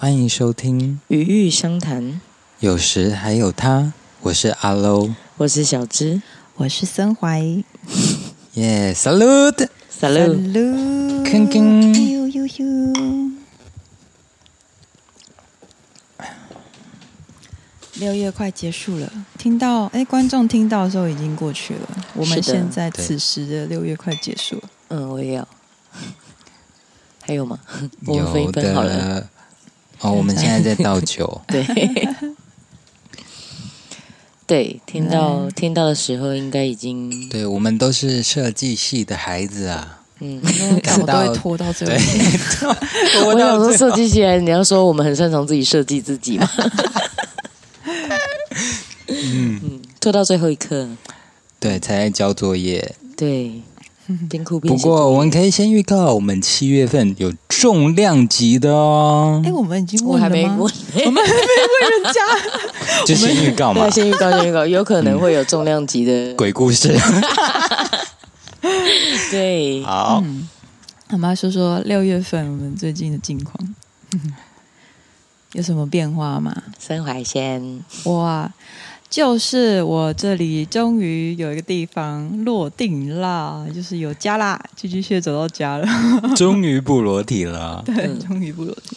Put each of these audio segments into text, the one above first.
欢迎收听《余域相谈》，有时还有他。我是阿 Lo，我是小芝，我是森怀。耶、吭。六月快结束了，听到哎，观众听到的时候已经过去了。我们现在此时的六月快结束了。嗯，我也要。还有吗？我们分一分好了。哦，我们 现在在倒酒。对。对，听到、嗯、听到的时候，应该已经。对，我们都是设计系的孩子啊。嗯，我都会拖到最后。对，我想说设计系，你要说我们很擅长自己设计自己吗？嗯，拖到最后一刻，对，才在交作业。对，边哭边。不过我们可以先预告，我们七月份有重量级的哦。哎，我们已经问了吗？我还没问，我们还没问人家，就先预告嘛。先预告，先预告，有可能会有重量级的鬼故事。对，好。我们来说说六月份我们最近的近况。有什么变化吗？生怀先，哇，就是我这里终于有一个地方落定啦，就是有家啦，寄居蟹走到家了，终于不裸体了。对，终于不裸体。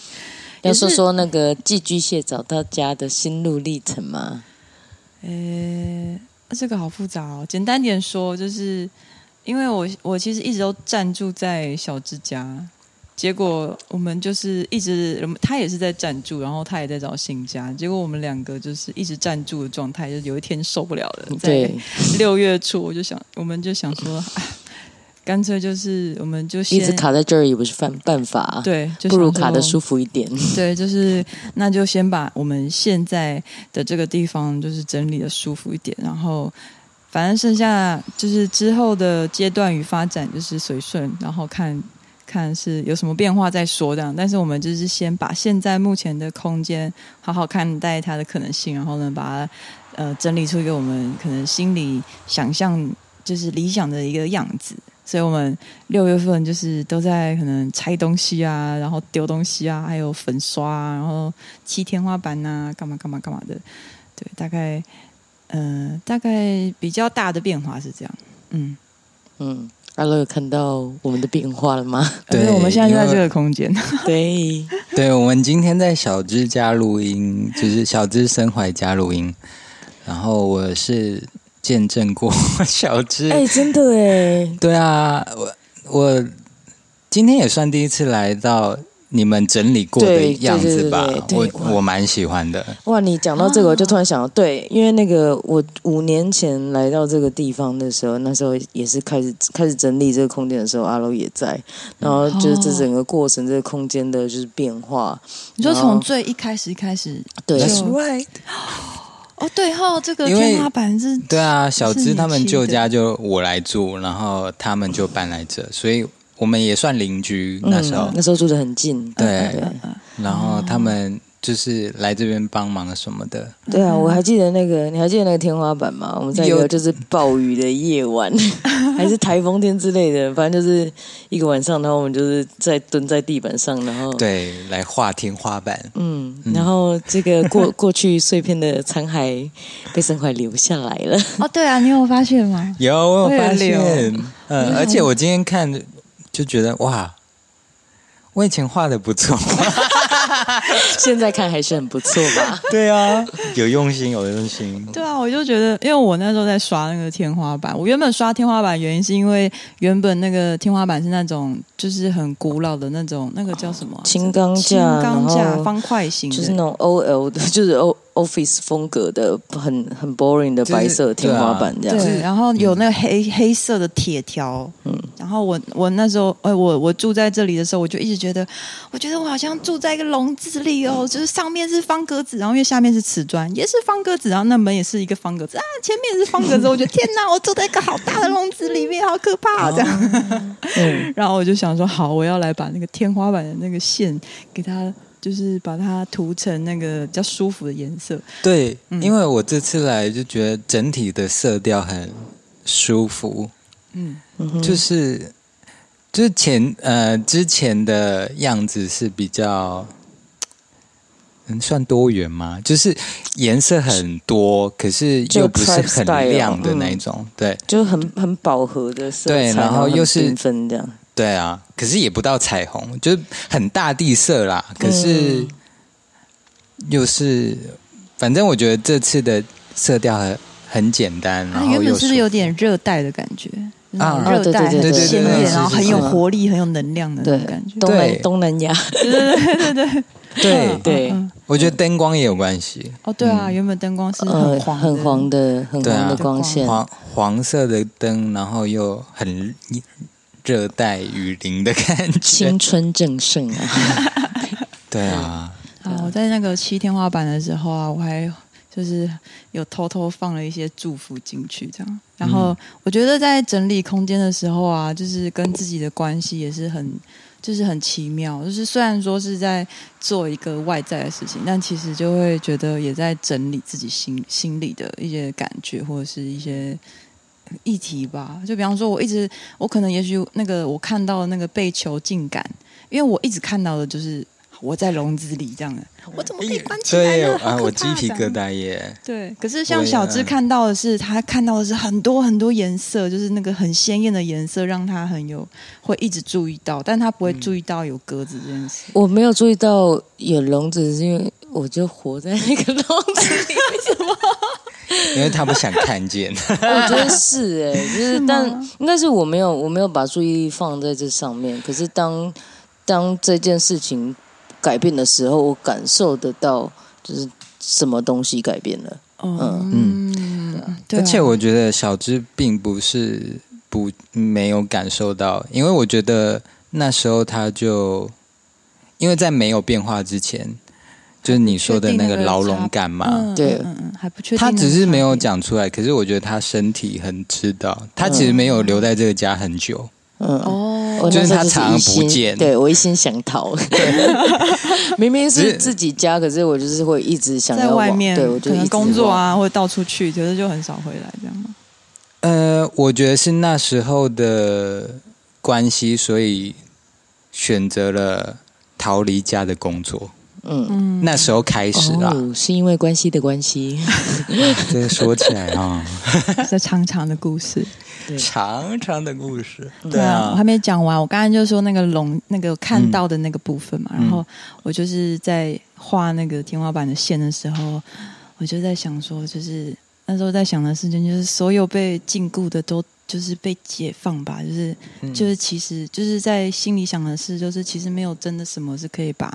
要说说那个寄居蟹找到家的心路历程吗？呃，这个好复杂哦。简单点说，就是因为我我其实一直都暂住在小芝家。结果我们就是一直，他也是在暂住，然后他也在找新家。结果我们两个就是一直暂住的状态，就有一天受不了了。在六月初，我就想，我们就想说，啊、干脆就是我们就先一直卡在这儿也不是办办法，对，就不如卡的舒服一点。对，就是那就先把我们现在的这个地方就是整理的舒服一点，然后反正剩下就是之后的阶段与发展就是随顺，然后看。看是有什么变化再说这样，但是我们就是先把现在目前的空间好好看待它的可能性，然后呢，把它呃整理出一个我们可能心里想象就是理想的一个样子。所以我们六月份就是都在可能拆东西啊，然后丢东西啊，还有粉刷啊，然后漆天花板啊，干嘛干嘛干嘛的。对，大概呃大概比较大的变化是这样。嗯嗯。阿 Lo 有看到我们的变化了吗？对，我们现在就在这个空间。对，对，我们今天在小芝家录音，就是小芝生怀家录音。然后我是见证过小芝，哎，真的哎，对啊，我我今天也算第一次来到。你们整理过的样子吧，我我蛮喜欢的。哇，你讲到这个，我就突然想到，对，因为那个我五年前来到这个地方的时候，那时候也是开始开始整理这个空间的时候，阿 Lo 也在，然后就是这整个过程，这个空间的就是变化。你说从最一开始一开始，对，哦，对哈，这个天花板是，对啊，小芝他们旧家就我来住，然后他们就搬来这，所以。我们也算邻居，那时候、嗯、那时候住得很近，对，对，然后他们就是来这边帮忙什么的。对啊，我还记得那个，你还记得那个天花板吗？我们在一个就是暴雨的夜晚，还是台风天之类的，反正就是一个晚上，然后我们就是在蹲在地板上，然后对，来画天花板。嗯，然后这个过 过去碎片的残骸被生怀留下来了。哦，对啊，你有发现吗？有，我有发现。嗯，而且我今天看。就觉得哇，我以前画的不错，现在看还是很不错吧？对啊，有用心，有用心。对啊，我就觉得，因为我那时候在刷那个天花板，我原本刷天花板原因是因为原本那个天花板是那种就是很古老的那种，那个叫什么？轻钢架，轻钢架，方块型，就是那种 OL 的，就是 O。Office 风格的很很 boring 的白色天花板这样，对，然后有那个黑、嗯、黑色的铁条，嗯，然后我我那时候，哎，我我住在这里的时候，我就一直觉得，我觉得我好像住在一个笼子里哦，就是上面是方格子，然后因为下面是瓷砖，也是方格子，然后那门也是一个方格子。啊，前面也是方格子，我觉得天哪，我住在一个好大的笼子里面，好可怕啊，这样，嗯，然后我就想说，好，我要来把那个天花板的那个线给它。就是把它涂成那个比较舒服的颜色。对，嗯、因为我这次来就觉得整体的色调很舒服。嗯，就是就是前呃之前的样子是比较能，算多元吗？就是颜色很多，可是又不是很亮的那种，嗯、对，就是很很饱和的色彩，对，然后又是缤纷这样，对啊，可是也不到彩虹，就是很大地色啦。可是又是，反正我觉得这次的色调很很简单，然后原本是不是有点热带的感觉？啊，热带很鲜艳，然后很有活力、很有能量的那种感觉。对，东南亚，对对对对。对。对，我觉得灯光也有关系。哦，对啊，原本灯光是很黄、很黄的、很黄的光线，黄黄色的灯，然后又很热带雨林的感觉，青春正盛啊！对啊，啊，我在那个漆天花板的时候啊，我还就是有偷偷放了一些祝福进去，这样。然后我觉得在整理空间的时候啊，就是跟自己的关系也是很。就是很奇妙，就是虽然说是在做一个外在的事情，但其实就会觉得也在整理自己心心里的一些感觉或者是一些议题吧。就比方说，我一直我可能也许那个我看到那个被囚禁感，因为我一直看到的就是。我在笼子里这样的，我怎么可以关起来了？啊，我鸡皮疙瘩耶！对，可是像小芝看到的是，他看到的是很多很多颜色，就是那个很鲜艳的颜色，让他很有会一直注意到，但他不会注意到有鸽子这件事。我没有注意到有笼子，是因为我就活在那个笼子里，为什么？因为他不想看见。我觉得是哎，就是但 应该是我没有我没有把注意力放在这上面。可是当当这件事情。改变的时候，我感受得到，就是什么东西改变了。嗯嗯，而且我觉得小芝并不是不没有感受到，因为我觉得那时候他就因为在没有变化之前，就是你说的那个牢笼感嘛，对，嗯还不确定。他只是没有讲出来，可是我觉得他身体很知道，他其实没有留在这个家很久。嗯哦，就是他常常不见，对我一心想逃。明明是自己家，可是我就是会一直想要在外面，对我就可能工作啊，或者到处去，可是就很少回来这样吗？呃，我觉得是那时候的关系，所以选择了逃离家的工作。嗯，那时候开始了，哦，是因为关系的关系。这个说起来啊，这长长的故事。对。长长的故事，对啊，我还没讲完。我刚才就说那个龙，那个看到的那个部分嘛，嗯、然后我就是在画那个天花板的线的时候，我就在想说，就是那时候在想的事情，就是所有被禁锢的都就是被解放吧，就是、嗯、就是其实就是在心里想的是，就是其实没有真的什么是可以把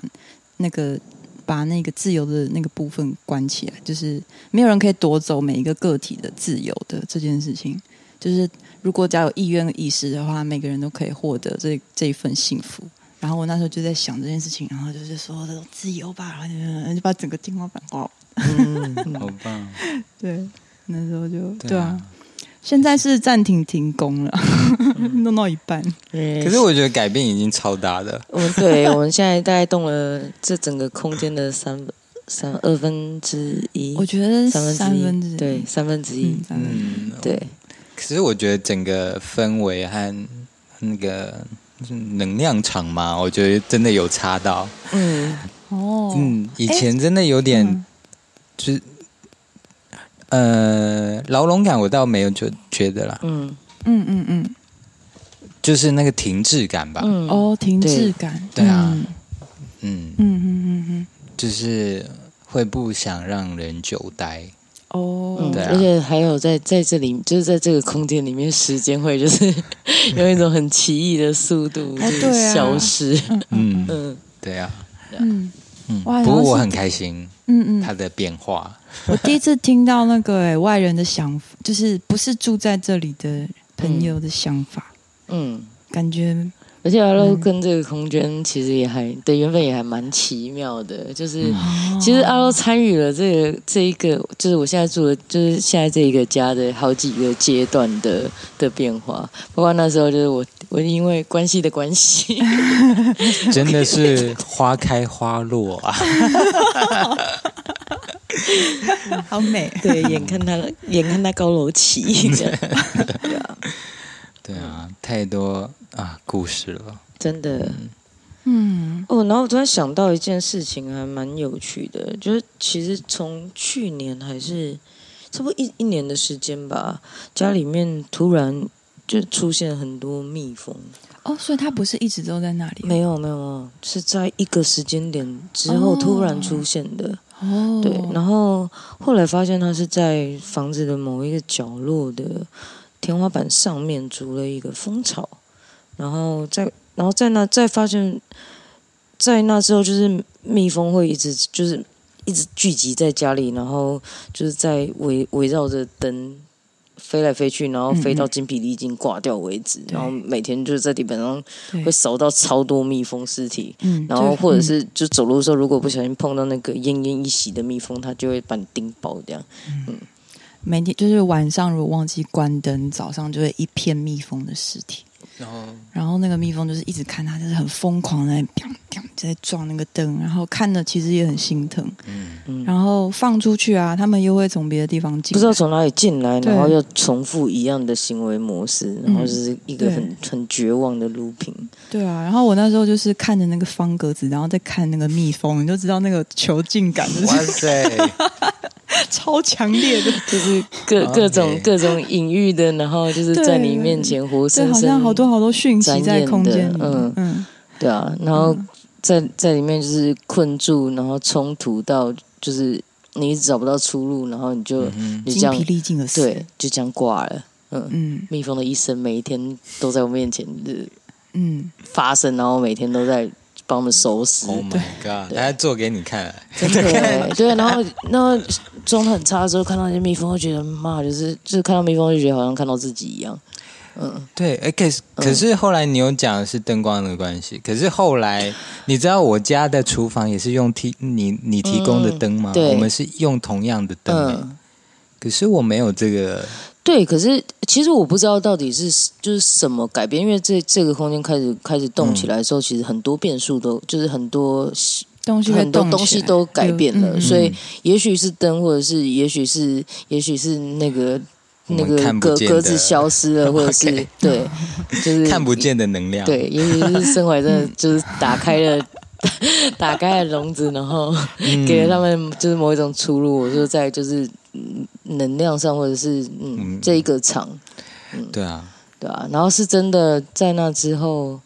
那个把那个自由的那个部分关起来，就是没有人可以夺走每一个个体的自由的这件事情。就是如果只要有意愿意识的话，每个人都可以获得这这一份幸福。然后我那时候就在想这件事情，然后就是说这种自由吧，然后就把整个天花板画。嗯，好棒。对，那时候就对啊。现在是暂停停工了，嗯、弄到一半。可是我觉得改变已经超大的。我们对，我们现在大概动了这整个空间的三三二分之一。我觉得三分之一，三分之一对，三分之一。嗯，对。其实我觉得整个氛围和那个能量场嘛，我觉得真的有差到。嗯，哦，嗯，以前真的有点，嗯、就是呃，牢笼感，我倒没有就觉得啦。嗯。嗯嗯嗯，就是那个停滞感吧。嗯，哦，停滞感，对，对啊，嗯。嗯。嗯嗯嗯，就是会不想让人久待。哦，对啊、而且还有在在这里，就是在这个空间里面，时间会就是 用一种很奇异的速度就是消失。嗯嗯，嗯。对啊，嗯嗯，不过我很开心，嗯嗯，他的变化。我第一次听到那个、欸、外人的想法，就是不是住在这里的朋友的想法，嗯，嗯感觉。而且阿洛跟这个空间其实也还对缘分也还蛮奇妙的，就是其实阿洛参与了这个这一个，就是我现在住的，就是现在这一个家的好几个阶段的的变化，包括那时候就是我我因为关系的关系，真的是花开花落啊，好美，对，眼看他眼看他高楼起，对啊，对啊，太多。啊，故事了，真的，嗯，哦，然后我突然想到一件事情，还蛮有趣的，就是其实从去年还是差不多一一年的时间吧，家里面突然就出现很多蜜蜂。哦，所以它不是一直都在那里？没有，没有，是在一个时间点之后突然出现的。哦，对，然后后来发现它是在房子的某一个角落的天花板上面筑了一个蜂巢，然后在。然后在那再发现，在那之后就是蜜蜂会一直就是一直聚集在家里，然后就是在围围绕着灯飞来飞去，然后飞到精疲力尽挂掉为止。嗯、然后每天就是在地板上会扫到超多蜜蜂尸体。嗯，然后或者是就走路的时候，如果不小心碰到那个奄奄一息的蜜蜂，它就会把你叮爆这样。嗯，每天就是晚上如果忘记关灯，早上就会一片蜜蜂的尸体。然后，然后那个蜜蜂就是一直看它，就是很疯狂的在砰砰在撞那个灯，然后看着其实也很心疼。嗯，然后放出去啊，他们又会从别的地方进，不知道从哪里进来，然后又重复一样的行为模式，然后就是一个很很绝望的 looping。对啊，然后我那时候就是看着那个方格子，然后再看那个蜜蜂，你就知道那个囚禁感，就是。哇塞！超强烈的，就是各各种各种隐喻的，然后就是在你面前活生生，好像好多好多讯息在空间里，嗯。嗯，对啊，然后在在里面就是困住，然后冲突到就是你找不到出路，然后你就你这样精疲力尽的死，对，就这样挂了，嗯。嗯，蜜蜂的一生每一天都在我面前的嗯。发生，然后每天都在。帮我们收拾。Oh my god！他还做给你看，真的对，对。然后，然后状态很差的时候，看到那些蜜蜂，会觉得妈，就是就是看到蜜蜂，就觉得好像看到自己一样。嗯，对。哎，可是可是后来你有讲是灯光的关系，可是后来你知道我家的厨房也是用提你你提供的灯吗？对，我们是用同样的灯。嗯，可是我没有这个。对，可是其实我不知道到底是就是什么改变，因为这这个空间开始开始动起来的时候，嗯、其实很多变数都就是很多东西很多东西都改变了，所以也许是灯，或者是也许是也许是那个那个格格子消失了，或者是 Okay. 对，就是 看不见的能量，对，也许是生怀真的就是打开了 打开了笼子，然后给了他们就是某一种出路。我说在就是。能量上，或者是嗯，嗯这一个场，嗯，对啊，对啊，然后是真的在那之后，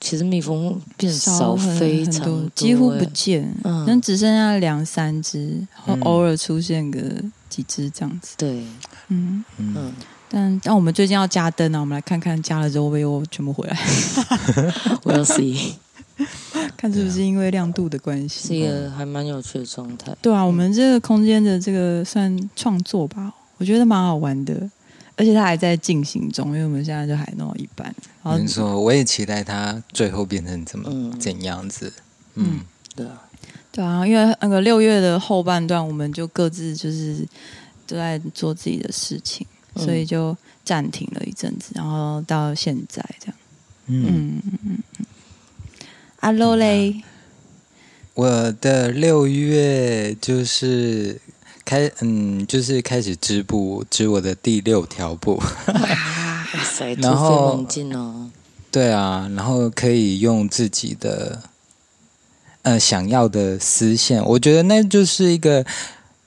其实蜜蜂变少非常多，几乎不见，嗯，能只剩下两三只，然后偶尔出现个几只这样子，对，嗯。嗯，嗯。但但我们最近要加灯啊，我们来看看加了之后会不会又全部回来，We'll see。看是不是因为亮度的关系，是一个还蛮有趣的状态。对啊，我们这个空间的这个算创作吧，我觉得蛮好玩的，而且它还在进行中，因为我们现在就还弄到一半。没错，我也期待它最后变成怎么、嗯、怎样子。嗯，嗯对啊，对啊，因为那个六月的后半段，我们就各自就是都在做自己的事情，嗯、所以就暂停了一阵子，然后到现在这样。嗯嗯嗯。阿罗嘞，我的六月就是开，嗯，就是开始织布，织我的第六条布。哇 塞，突飞猛进哦！对啊，然后可以用自己的，呃，想要的丝线，我觉得那就是一个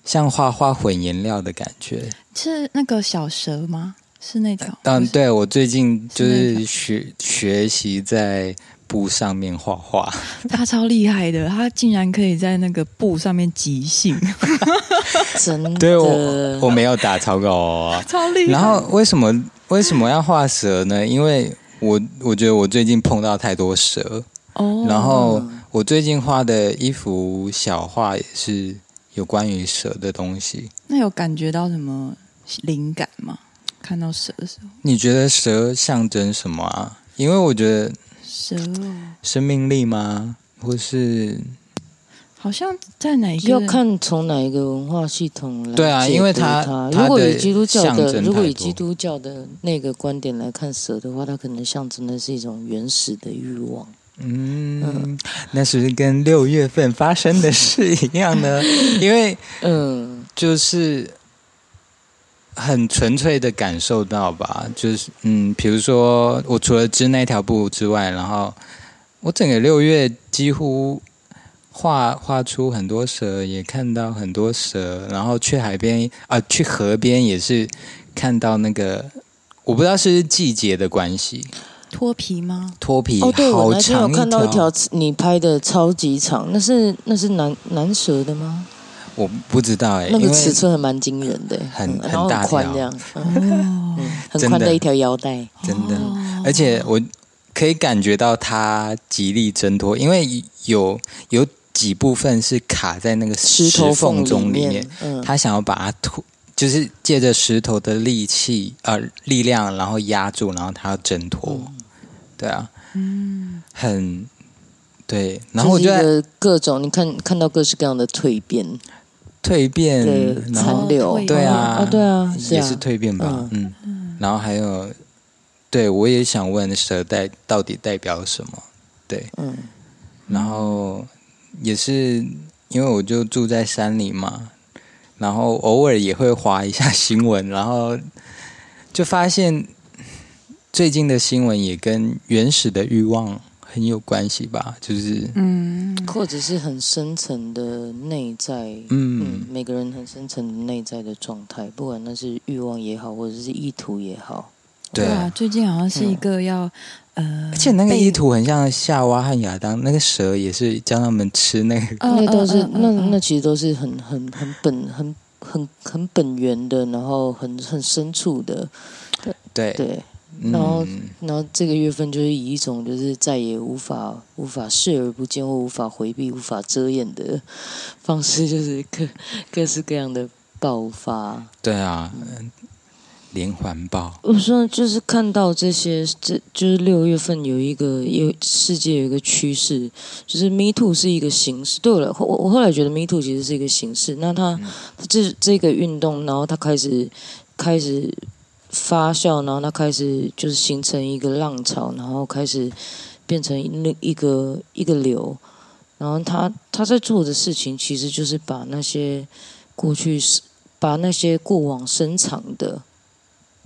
像画画混颜料的感觉。是那个小蛇吗？是那条？嗯，对，我最近就是学学习在。布上面画画，他超厉害的，他竟然可以在那个布上面即兴，真的。对，我我没有打草稿哦，超厉害。然后为什么为什么要画蛇呢？因为我我觉得我最近碰到太多蛇哦。然后我最近画的一幅小画也是有关于蛇的东西。那有感觉到什么灵感吗？看到蛇的时候，你觉得蛇象征什么啊？因为我觉得。蛇哦，生命力吗？或是好像在哪一个？要看从哪一个文化系统来。对啊，因为它如果以基督教的，如果以基督教的那个观点来看蛇的话，它可能象征的是一种原始的欲望。嗯，嗯，那是不是跟六月份发生的事一样呢？因为嗯，就是。很纯粹的感受到吧，就是嗯，比如说我除了织那条布之外，然后我整个六月几乎画画出很多蛇，也看到很多蛇，然后去海边啊，去河边也是看到那个，我不知道是是季节的关系。脱皮吗？脱皮哦，对，我那天有看到一条条你拍的超级长，那是那是南南蛇的吗？我不知道哎、欸，那个尺寸还蛮惊人的，很很大条，这样，嗯，很宽的一条腰带，真的，而且我可以感觉到他极力挣脱，因为有有几部分是卡在那个石头缝中里面，嗯，他想要把它吐。就是借着石头的力气，呃，力量，然后压住，然后他要挣脱，嗯、对啊，嗯，很对，然后我觉得各种，你看看到各式各样的蜕变，蜕变残留，对啊，哦、对啊，也是蜕变吧，嗯，嗯，然后还有，对我也想问蛇代到底代表什么？对，嗯，然后也是因为我就住在山里嘛。然后偶尔也会划一下新闻，然后就发现最近的新闻也跟原始的欲望很有关系吧？就是嗯，或者是很深层的内在，嗯，嗯，每个人很深层的内在的状态，不管那是欲望也好，或者是意图也好，对。啊，最近好像是一个要、嗯、呃，而且那个意图很像夏娃和亚当，那个蛇也是教他们吃那个，那都是那那其实都是很很很本很。很很本源的，然后很很深处的，对对。对，然后、嗯、然后这个月份就是以一种就是再也无法无法视而不见或无法回避、无法遮掩的方式，就是各各式各样的爆发。对啊。嗯连环爆！我说就是看到这些，这就是六月份有一个有世界有一个趋势，就是 Me Too 是一个形式。对了，我我后来觉得 Me Too 其实是一个形式。那它这这个运动，然后它开始开始发酵，然后它开始就是形成一个浪潮，然后开始变成那一个一个流。然后他他在做的事情，其实就是把那些过去把那些过往深藏的。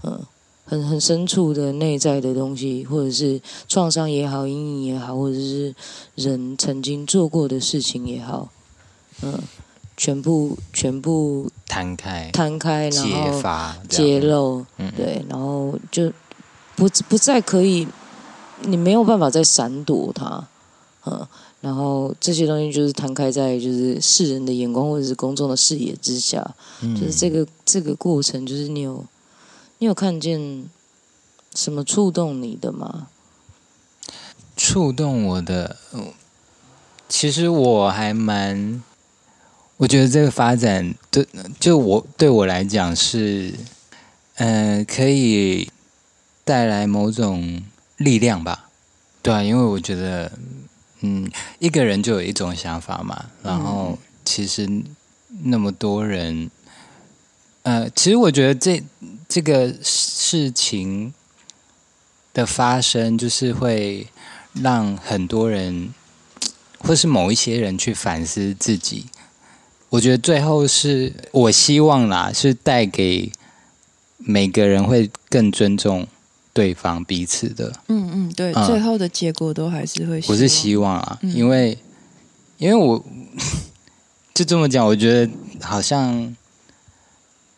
嗯，很很深处的内在的东西，或者是创伤也好，阴影也好，或者是人曾经做过的事情也好，嗯，全部全部摊开，摊开，然后揭发，揭露，嗯，对，然后就不不再可以，你没有办法再闪躲它，嗯，然后这些东西就是摊开在就是世人的眼光或者是公众的视野之下，嗯，就是这个这个过程，就是你有。你有看见什么触动你的吗？触动我的，其实我还蛮，我觉得这个发展对，就我对我来讲是，呃，可以带来某种力量吧。对啊，因为我觉得，嗯，一个人就有一种想法嘛，然后其实那么多人，呃，其实我觉得这。这个事情的发生，就是会让很多人，或是某一些人去反思自己。我觉得最后是我希望啦，是带给每个人会更尊重对方彼此的。嗯嗯，对，嗯，最后的结果都还是会。我是希望啊，嗯，因为因为我 就这么讲，我觉得好像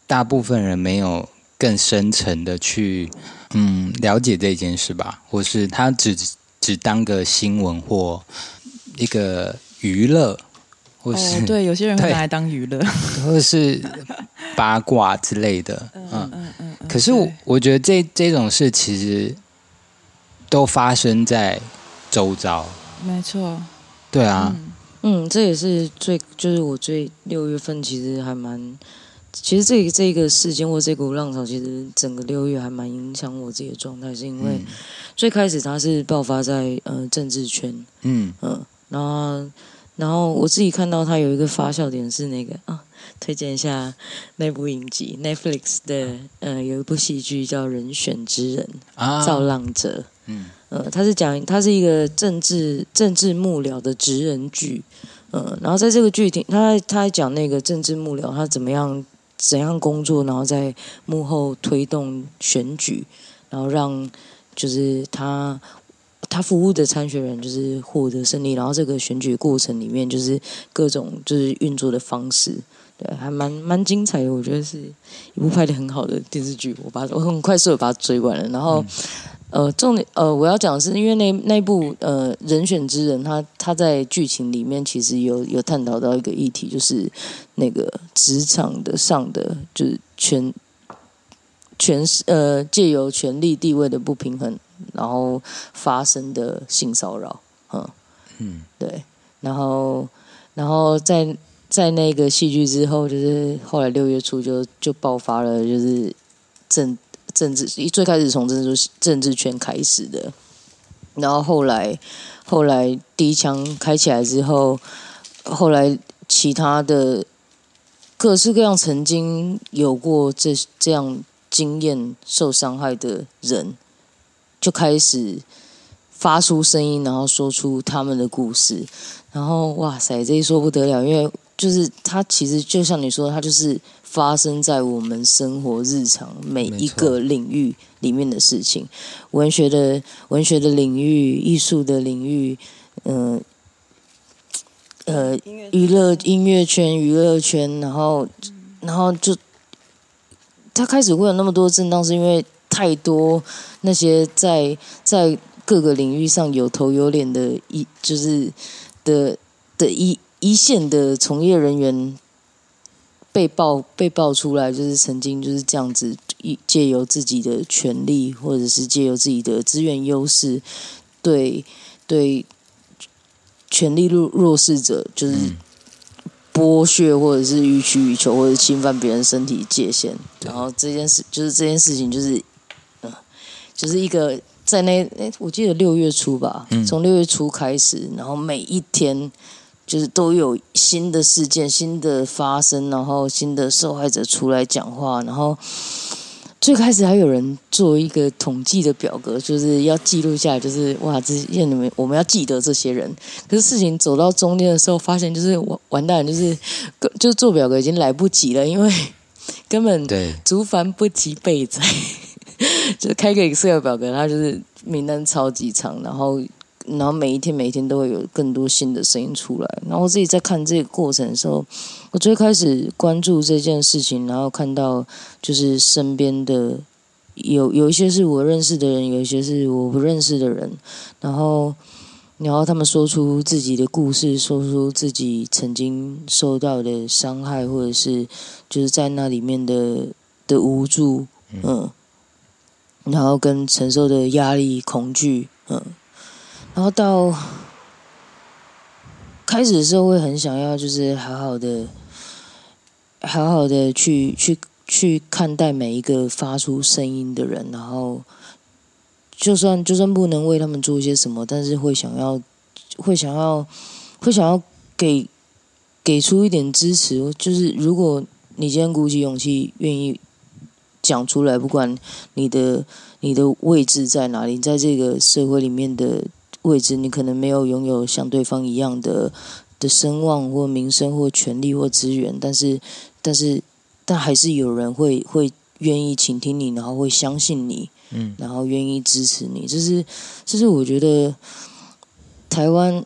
大部分人没有。更深层的去，嗯，了解这件事吧，或是他只只当个新闻或一个娱乐，或是、哦、对有些人会拿来当娱乐，或者是八卦之类的，嗯嗯。嗯，嗯。可是我我觉得这这种事其实都发生在周遭，没错，对啊，嗯，嗯，这也是最就是我最六月份其实还蛮。其实这个这个事件或这股浪潮，其实整个六月还蛮影响我自己的状态，是因为最开始它是爆发在呃政治圈，嗯。嗯，然后然后我自己看到他有一个发笑点是那个啊，推荐一下那部影集 Netflix 的呃有一部戏剧叫《人选之人》啊，造浪者，嗯。呃，它是讲他是一个政治政治幕僚的职人剧，嗯，然后在这个剧里，他他还讲那个政治幕僚他怎么样。怎样工作，然后在幕后推动选举，然后让就是他他服务的参选人就是获得胜利，然后这个选举过程里面就是各种就是运作的方式，对，还蛮蛮精彩的。我觉得是一部拍的很好的电视剧，我把我很快速的把它追完了。然后，嗯、呃，重点呃，我要讲的是，因为那那部呃人选之人，他他在剧情里面其实有有探讨到一个议题，就是那个职场的上的就是权权势呃借由权力地位的不平衡。然后发生的性骚扰，嗯嗯，对，然后然后在在那个戏剧之后，就是后来六月初就就爆发了，就是政政治一最开始从政治政治圈开始的，然后后来后来第一枪开起来之后，后来其他的各式各样曾经有过这这样经验受伤害的人。就开始发出声音，然后说出他们的故事，然后哇塞，这一说不得了，因为就是他其实就像你说，他就是发生在我们生活日常每一个领域里面的事情，文学的文学的领域、艺术的领域，嗯，呃，娱乐音乐圈、娱乐圈，然后然后就他开始会有那么多震荡，是因为。太多那些在在各个领域上有头有脸的一就是的的一一线的从业人员被爆被爆出来，就是曾经就是这样子一借由自己的权力或者是借由自己的资源优势，对对权力弱弱势者就是剥削或者是予取予求或者侵犯别人身体界限，然后这件事就是这件事情就是。嗯就是一个在那欸，我记得六月初吧，从六月初开始，然后每一天就是都有新的事件、新的发生，然后新的受害者出来讲话，然后最开始还有人做一个统计的表格，就是要记录下来，就是哇，这些你们我们要记得这些人。可是事情走到中间的时候，发现就是完完蛋，就是就是做表格已经来不及了，因为 根本竹繁不及备载。就开个 Excel 表格，它就是名单超级长，然后，然后每一天每一天都会有更多新的声音出来。然后我自己在看这个过程的时候，我最开始关注这件事情，然后看到就是身边的有有一些是我认识的人，有一些是我不认识的人，然后，然后他们说出自己的故事，说出自己曾经受到的伤害，或者是就是在那里面的的无助，嗯。然后跟承受的压力、恐惧，嗯，然后到开始的时候会很想要，就是好好的、好好的去去去看待每一个发出声音的人，然后就算就算不能为他们做些什么，但是会想要、会想要、会想要给给出一点支持，就是如果你今天鼓起勇气，愿意。讲出来，不管你的你的位置在哪里，在这个社会里面的位置，你可能没有拥有像对方一样的的声望或名声或权力或资源，但是但是但还是有人会会愿意倾听你，然后会相信你，嗯，然后愿意支持你。这是这是我觉得台湾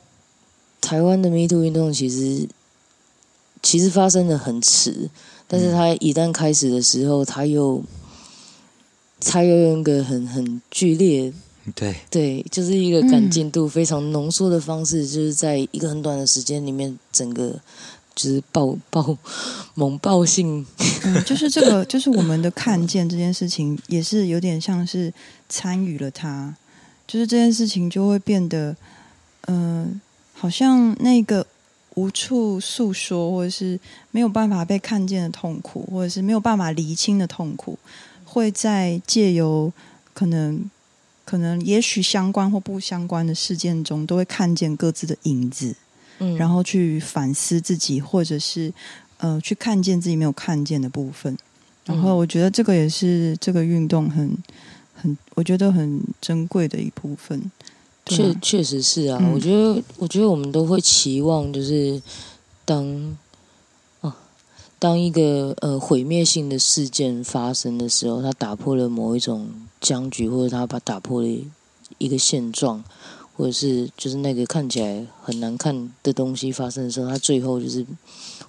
台湾的 Me Too 运动其实其实发生的很迟。但是它一旦开始的时候，它又，它又用一个很很剧烈，对对，就是一个赶进度非常浓缩的方式，嗯、就是在一个很短的时间里面，整个就是爆爆猛暴性，嗯，就是这个，就是我们的看见这件事情，也是有点像是参与了他，就是这件事情就会变得，嗯、好像那个。无处诉说，或者是没有办法被看见的痛苦，或者是没有办法厘清的痛苦，会在借由可能、可能、也许相关或不相关的事件中，都会看见各自的影子，嗯，然后去反思自己，或者是呃，去看见自己没有看见的部分。然后，我觉得这个也是这个运动很、很，我觉得很珍贵的一部分。确确实是啊，嗯、我觉得，我觉得我们都会期望，就是当哦，当一个呃毁灭性的事件发生的时候，它打破了某一种僵局，或者它把打破了一个现状，或者是就是那个看起来很难看的东西发生的时候，它最后就是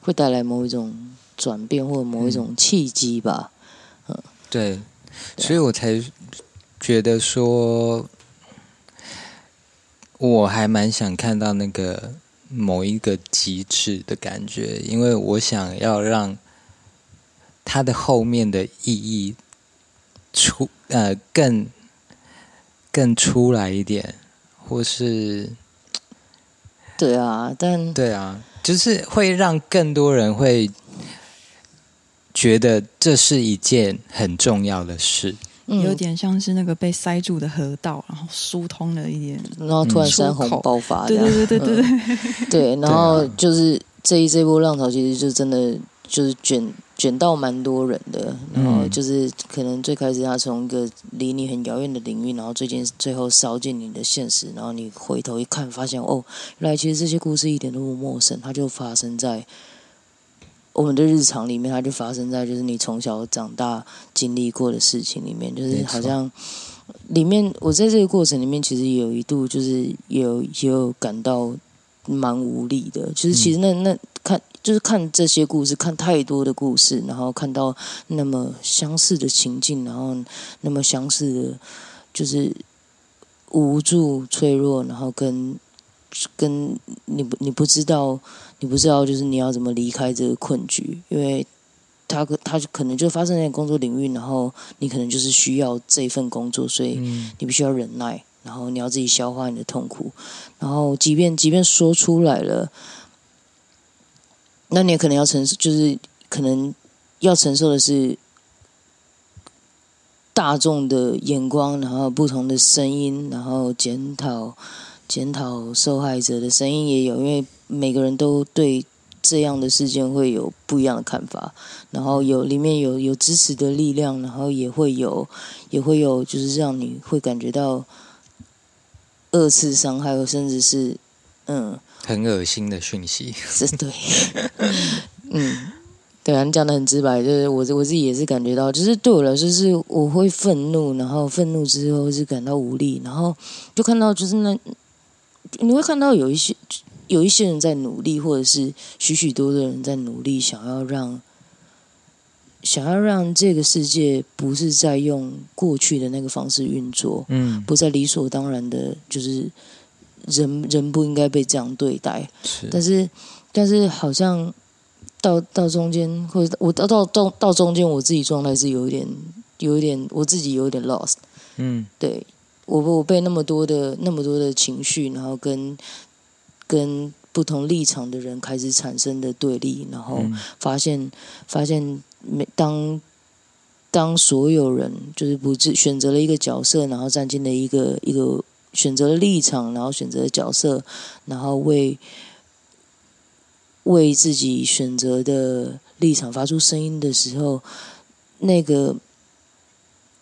会带来某一种转变或者某一种契机吧。嗯，对，所以我才觉得说，我还蛮想看到那个某一个极致的感觉，因为我想要让它的后面的意义出呃更更出来一点，或是 对啊，但对啊，就是会让更多人会觉得这是一件很重要的事。有点像是那个被塞住的河道，然后疏通了一点，然后突然山洪爆发，对对对对对对，对，然后就是这一这波浪潮，其实就真的就是卷卷到蛮多人的，然后就是可能最开始他从一个离你很遥远的领域，然后最近最后烧进你的现实，然后你回头一看，发现哦，原来其实这些故事一点都不陌生，它就发生在。我们的日常里面，它就发生在就是你从小长大经历过的事情里面，就是好像里面我在这个过程里面，其实有一度就是有也有感到蛮无力的。就是其实那那看就是看这些故事，看太多的故事，然后看到那么相似的情境，然后那么相似的，就是无助、脆弱，然后跟。跟你不，你不知道，你不知道，就是你要怎么离开这个困局，因为他可，他可能就发生在工作领域，然后你可能就是需要这份工作，所以你必须要忍耐，然后你要自己消化你的痛苦，然后即便即便说出来了，那你也可能要承受，就是可能要承受的是大众的眼光，然后不同的声音，然后检讨。检讨受害者的声音也有，因为每个人都对这样的事件会有不一样的看法，然后有里面有有支持的力量，然后也会有也会有就是让你会感觉到二次伤害，或甚至是嗯很恶心的讯息，是对，嗯，对啊，你讲的很直白，就是我我自己也是感觉到，就是对我来说是我会愤怒，然后愤怒之后是感到无力，然后就看到就是那。你会看到有一些有一些人在努力，或者是许许多多的人在努力，想要让想要让这个世界不是在用过去的那个方式运作，嗯，不再理所当然的，就是人人不应该被这样对待。是，但是但是好像到到中间，或者我到到到到中间，我自己状态是有一点有一点，我自己有一点 lost。嗯，对。我我被那么多的那么多的情绪，然后跟跟不同立场的人开始产生的对立，然后发现发现每当当所有人就是不自选择了一个角色，然后站进了一个一个选择了立场，然后选择了角色，然后为为自己选择的立场发出声音的时候，那个。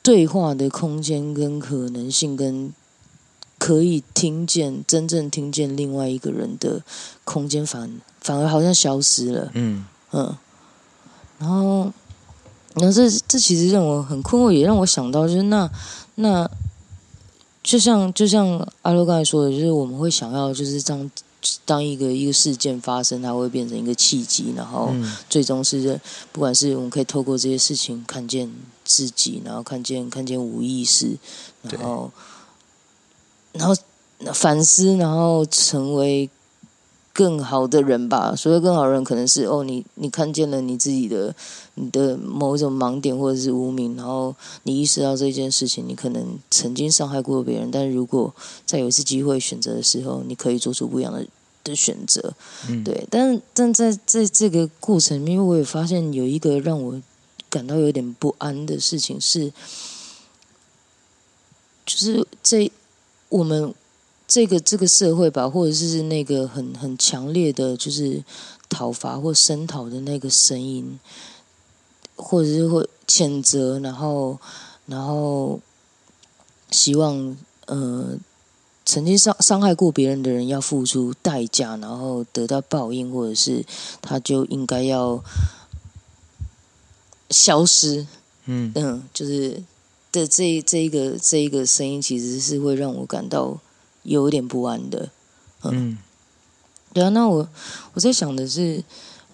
对话的空间跟可能性，跟可以听见真正听见另外一个人的空间反，反反而好像消失了。嗯嗯，然后，然后这这其实让我很困惑，也让我想到，就是那那，就像就像阿洛刚才说的，就是我们会想要，就是这样。当一个一个事件发生，它会变成一个契机，然后最终是，不管是我们可以透过这些事情看见自己，然后看见看见无意识，然后然后反思，然后成为更好的人吧。所谓更好的人，可能是哦，你你看见了你自己的你的某一种盲点或者是无名，然后你意识到这件事情，你可能曾经伤害过别人，但是如果再有一次机会选择的时候，你可以做出不一样的。的选择，嗯、对，但但在在这个过程因为，我也发现有一个让我感到有点不安的事情是，就是这我们这个这个社会吧，或者是那个很很强烈的，就是讨伐或声讨的那个声音，或者是会谴责，然后然后希望呃。曾经伤伤害过别人的人要付出代价，然后得到报应，或者是他就应该要消失。嗯嗯，就是的这这一个这一个声音，其实是会让我感到有一点不安的。嗯，嗯对啊，那我我在想的是，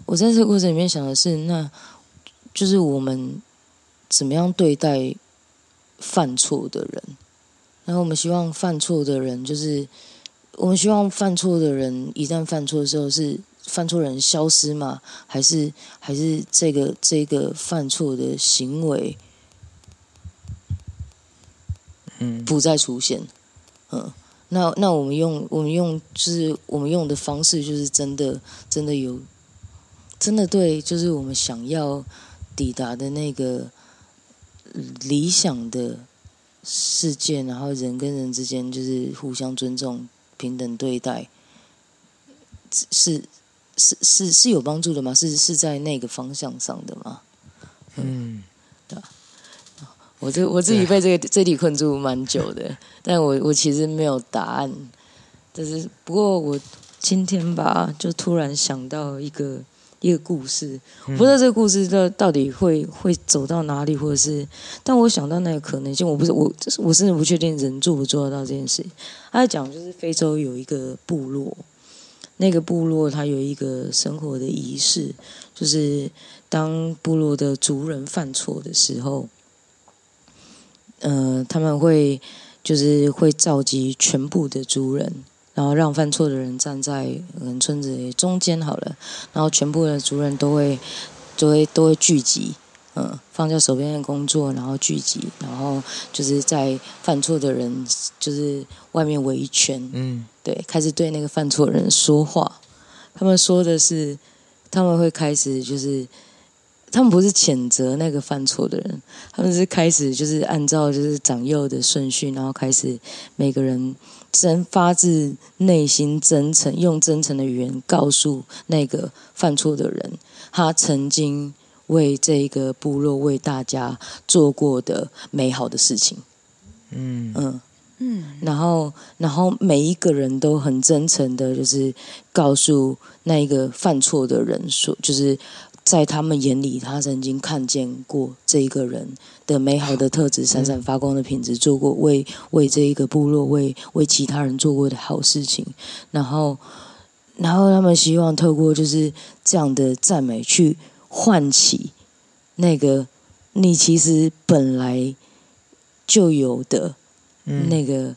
我在这个过程里面想的是，那就是我们怎么样对待犯错的人？然后我们希望犯错的人，就是我们希望犯错的人一旦犯错的时候，是犯错人消失吗？还是还是这个这个犯错的行为，嗯，不再出现？嗯，那那我们用我们用就是我们用的方式，就是真的真的有真的对，就是我们想要抵达的那个理想的。世界，然后人跟人之间就是互相尊重、平等对待，是是是是有帮助的吗？是是在那个方向上的吗？嗯，对。我这我自己被这个这里困住蛮久的，但我我其实没有答案。但是不过我今天吧，就突然想到一个。一个故事，我不知道这个故事到到底会会走到哪里，或者是，但我想到那个可能性，我不是我，就是我甚至不确定人做不做得到这件事。他在讲就是非洲有一个部落，那个部落它有一个生活的仪式，就是当部落的族人犯错的时候，呃，他们会就是会召集全部的族人。然后让犯错的人站在嗯村子中间好了，然后全部的族人都会都会都会聚集，嗯，放下手边的工作，然后聚集，然后就是在犯错的人就是外面围一圈，嗯，对，开始对那个犯错人说话。他们说的是，他们会开始就是，他们不是谴责那个犯错的人，他们是开始就是按照就是长幼的顺序，然后开始每个人。真发自内心真诚，用真诚的语言告诉那个犯错的人，他曾经为这个部落、为大家做过的美好的事情。嗯嗯嗯，然后然后每一个人都很真诚的，就是告诉那一个犯错的人说，就是。在他们眼里，他曾经看见过这一个人的美好的特质，闪闪发光的品质，做过为为这一个部落、为为其他人做过的好事情。然后，然后他们希望透过就是这样的赞美，去唤起那个你其实本来就有的那个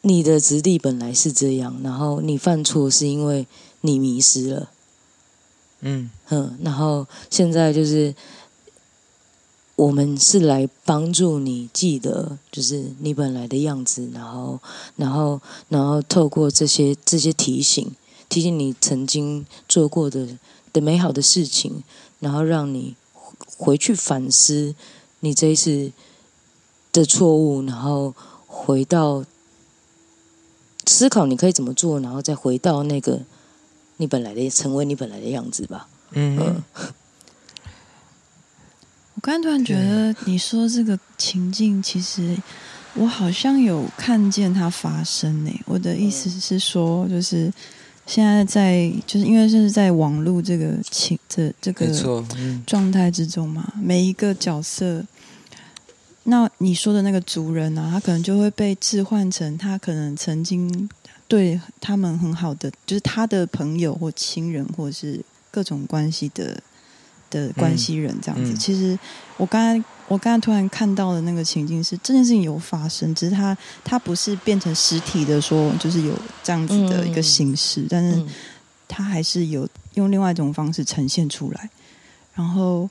你的质地本来是这样，然后你犯错是因为你迷失了。嗯哼，然后现在就是我们是来帮助你记得，就是你本来的样子，然后，然后，然后透过这些这些提醒，提醒你曾经做过的的美好的事情，然后让你回去反思你这一次的错误，然后回到思考你可以怎么做，然后再回到那个。你本来的成为你本来的样子吧。嗯，嗯，我刚才突然觉得你说这个情境，其实我好像有看见它发生呢。我的意思是说，就是现在在，就是因为是在网络这个情这这个状态之中嘛，每一个角色，那你说的那个族人啊，他可能就会被置换成他可能曾经。对他们很好的，就是他的朋友或亲人，或者是各种关系的的关系人这样子。嗯嗯、其实我刚才我刚才突然看到的那个情境是，这件事情有发生，只是他他不是变成实体的说，就是有这样子的一个形式，嗯、但是他还是有用另外一种方式呈现出来。然后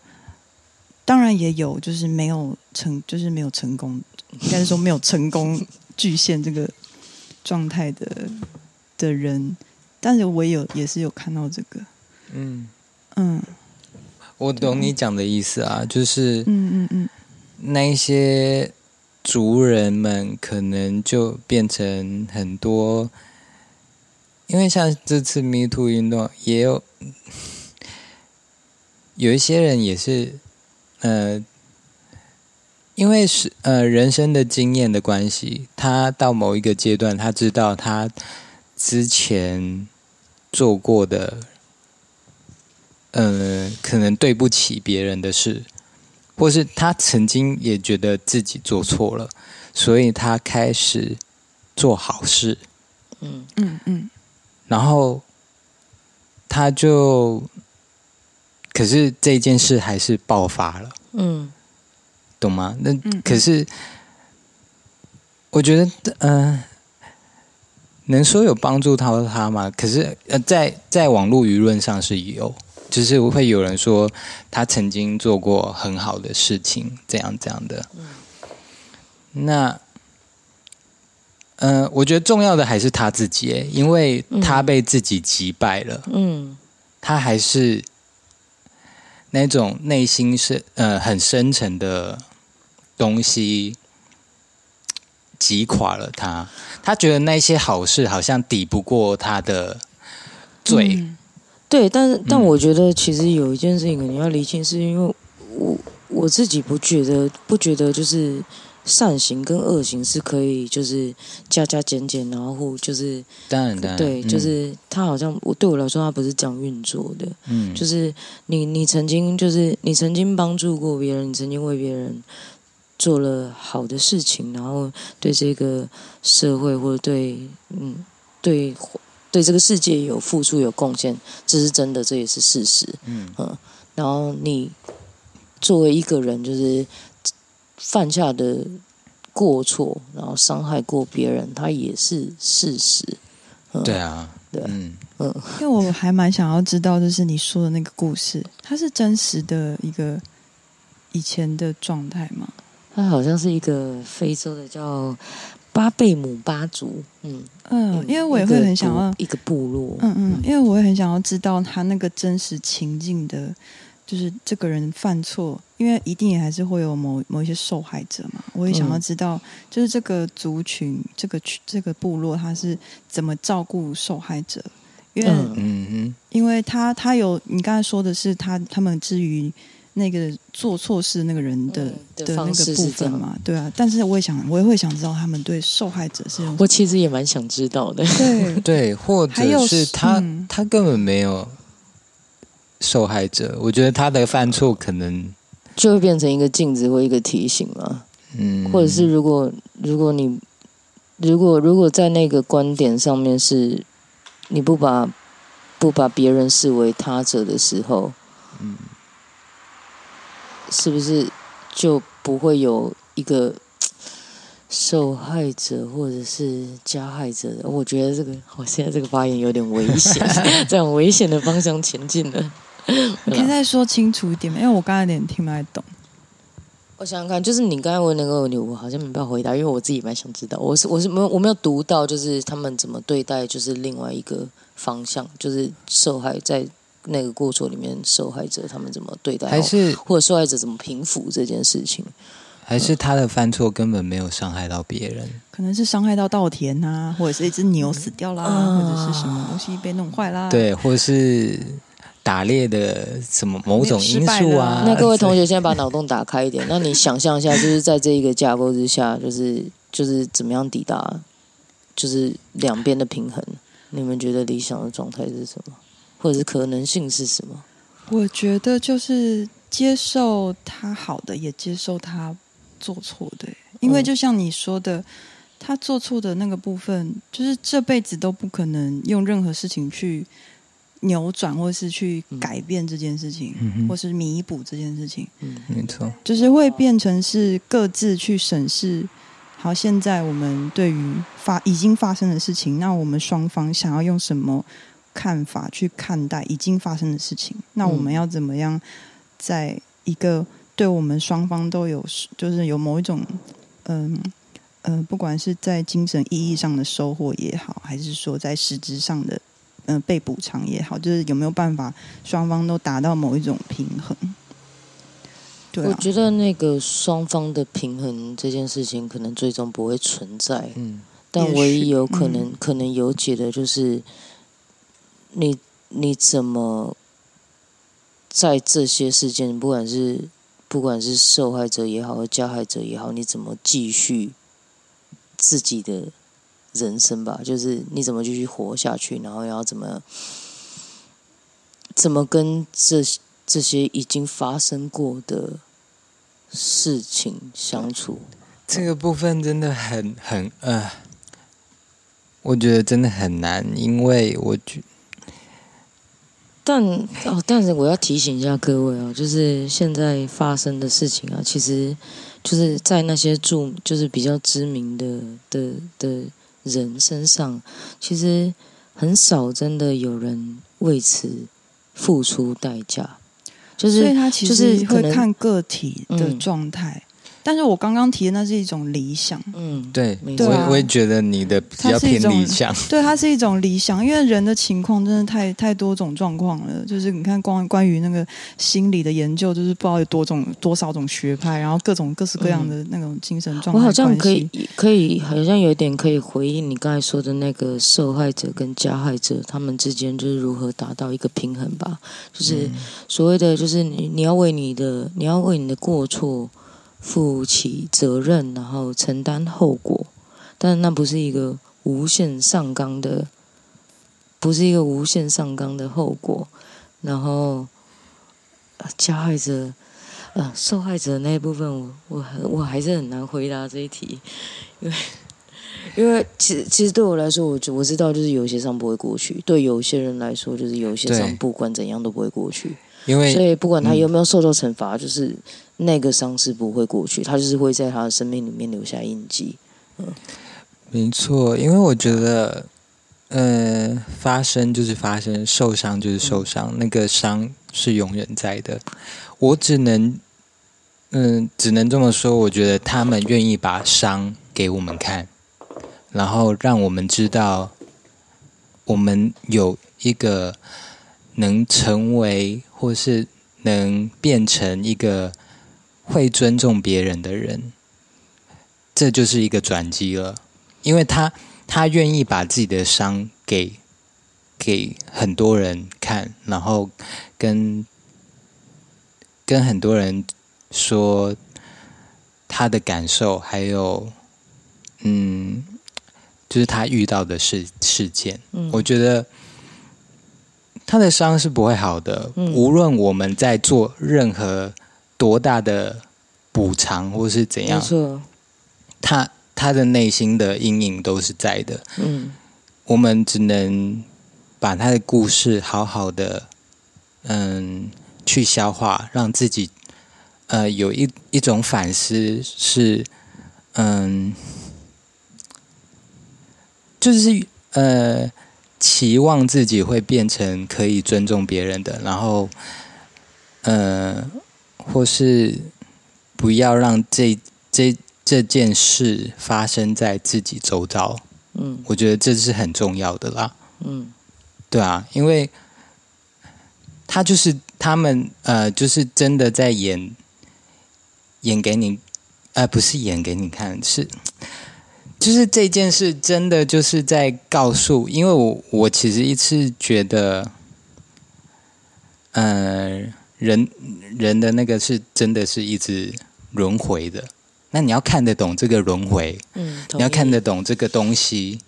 当然也有就是没有成，就是没有成功，应该是说没有成功 巨献这个。状态的的人，但是我有也是有看到这个，嗯。嗯，我懂你讲的意思啊，就是嗯嗯嗯，那一些族人们可能就变成很多，因为像这次 Me Too 运动也有有一些人也是呃。因为是呃人生的经验的关系，他到某一个阶段，他知道他之前做过的，呃，可能对不起别人的事，或是他曾经也觉得自己做错了，所以他开始做好事。嗯嗯嗯，然后他就，可是这件事还是爆发了。嗯，懂吗？那可是，我觉得，嗯、呃，能说有帮助到他吗？可是，呃，在在网络舆论上是有，就是会有人说他曾经做过很好的事情，这样这样的。嗯、那。嗯、呃，我觉得重要的还是他自己，因为他被自己击败了。嗯，他还是那种内心是呃很深沉的东西击垮了他。他觉得那些好事好像抵不过他的罪。嗯、对，但是但我觉得其实有一件事情你要厘清，是因为我我自己不觉得不觉得就是。善行跟恶行是可以，就是加加减减，然后就是当然，当然对，嗯、就是他好像我对我来说，他不是这样运作的。嗯，就是你你曾经就是你曾经帮助过别人，你曾经为别人做了好的事情，然后对这个社会或者对嗯对对这个世界有付出有贡献，这是真的，这也是事实。嗯嗯，然后你作为一个人，就是。犯下的过错，然后伤害过别人，他也是事实。嗯、对啊，对，嗯嗯，因为我还蛮想要知道，就是你说的那个故事，它是真实的一个以前的状态吗？它好像是一个非洲的叫巴贝姆巴族。嗯嗯，因为我也会很想要一个部落。嗯嗯，因为我也很想要知道他那个真实情境的。就是这个人犯错，因为一定也还是会有某某一些受害者嘛。我也想要知道，就是这个族群、这个群、这个部落，他是怎么照顾受害者？因为，嗯嗯，因为他他有你刚才说的是他他们至于那个做错事那个人的、嗯、的，的那个部分嘛，对啊。但是我也想，我也会想知道他们对受害者是。我其实也蛮想知道的，对对，或者是他、嗯、他根本没有。受害者，我觉得他的犯错可能就会变成一个镜子或一个提醒嘛。嗯，或者是如果如果你如果如果在那个观点上面是你不把不把别人视为他者的时候，嗯，是不是就不会有一个受害者或者是加害者的？我觉得这个我现在这个发言有点危险，在往危险的方向前进了。你 可以再说清楚一点吗？因为我刚才有点听不太懂。我想想看，就是你刚才问那个问题，我好像没办法回答，因为我自己蛮想知道。我是我是没有我没有读到，就是他们怎么对待，就是另外一个方向，就是受害在那个过错里面受害者他们怎么对待，还是或者受害者怎么平复这件事情？还是他的犯错根本没有伤害到别人，可能是伤害到稻田啊，或者是一只牛死掉啦，嗯、或者是什么东西被弄坏啦，对，或者是。打猎的什么某种因素啊？那各位同学，现在把脑洞打开一点。那你想象一下，就是在这一个架构之下，就是就是怎么样抵达，就是两边的平衡？你们觉得理想的状态是什么，或者是可能性是什么？我觉得就是接受他好的，也接受他做错的。因为就像你说的，他做错的那个部分，就是这辈子都不可能用任何事情去。扭转，或是去改变这件事情，嗯、或是弥补这件事情，嗯，没错，就是会变成是各自去审视。好，现在我们对于发已经发生的事情，那我们双方想要用什么看法去看待已经发生的事情？那我们要怎么样，在一个对我们双方都有，就是有某一种，嗯、呃、嗯、呃，不管是在精神意义上的收获也好，还是说在实质上的。嗯、呃，被补偿也好，就是有没有办法双方都达到某一种平衡？对、啊，我觉得那个双方的平衡这件事情可能最终不会存在。嗯，但唯一有可能、嗯、可能有解的就是你你怎么在这些事件，不管是不管是受害者也好，和加害者也好，你怎么继续自己的。人生吧，就是你怎么继续活下去，然后要怎么怎么跟这这些已经发生过的事情相处。这个部分真的很很呃，我觉得真的很难，因为我觉。但哦，但是我要提醒一下各位哦，就是现在发生的事情啊，其实就是在那些著就是比较知名的的的人身上，其实很少真的有人为此付出代价。就是所以他其实会看个体的状态。但是我刚刚提的那是一种理想，嗯，对，对啊、我我也觉得你的比较偏理想，对，它是一种理想，因为人的情况真的太太多种状况了。就是你看，关关于那个心理的研究，就是不知道有多种多少种学派，然后各种各式各样的那种精神状况、嗯。我好像可以可以，好像有点可以回应你刚才说的那个受害者跟加害者他们之间就是如何达到一个平衡吧？就是所谓的，就是你你要为你的你要为你的过错。负起责任，然后承担后果，但那不是一个无限上纲的，不是一个无限上纲的后果。然后，加害者，呃，受害者那一部分我，我我我还是很难回答这一题，因为 因为其实其实对我来说，我我知道就是有些伤不会过去，对有些人来说，就是有些伤不管怎样都不会过去。因为所以不管他有没有受到惩罚，嗯、就是那个伤是不会过去，他就是会在他的生命里面留下印记。嗯，没错，因为我觉得，呃，发生就是发生，受伤就是受伤，那个伤是永远在的。我只能，嗯、只能这么说。我觉得他们愿意把伤给我们看，然后让我们知道，我们有一个。能成为，或是能变成一个会尊重别人的人，这就是一个转机了。因为他他愿意把自己的伤给给很多人看，然后跟跟很多人说他的感受，还有嗯，就是他遇到的事事件。嗯，我觉得。他的伤是不会好的，嗯、无论我们在做任何多大的补偿或是怎样，他他的内心的阴影都是在的。嗯，我们只能把他的故事好好的，嗯，去消化，让自己呃有一一种反思是，嗯，就是呃。期望自己会变成可以尊重别人的，然后，呃，或是不要让这这这件事发生在自己周遭。嗯，我觉得这是很重要的啦。嗯，对啊，因为他就是他们，呃，就是真的在演演给你，呃，不是演给你看，是。就是这件事真的就是在告诉，因为我我其实一直觉得，呃，人人的那个是真的是一直轮回的。那你要看得懂这个轮回，嗯，你要看得懂这个东西，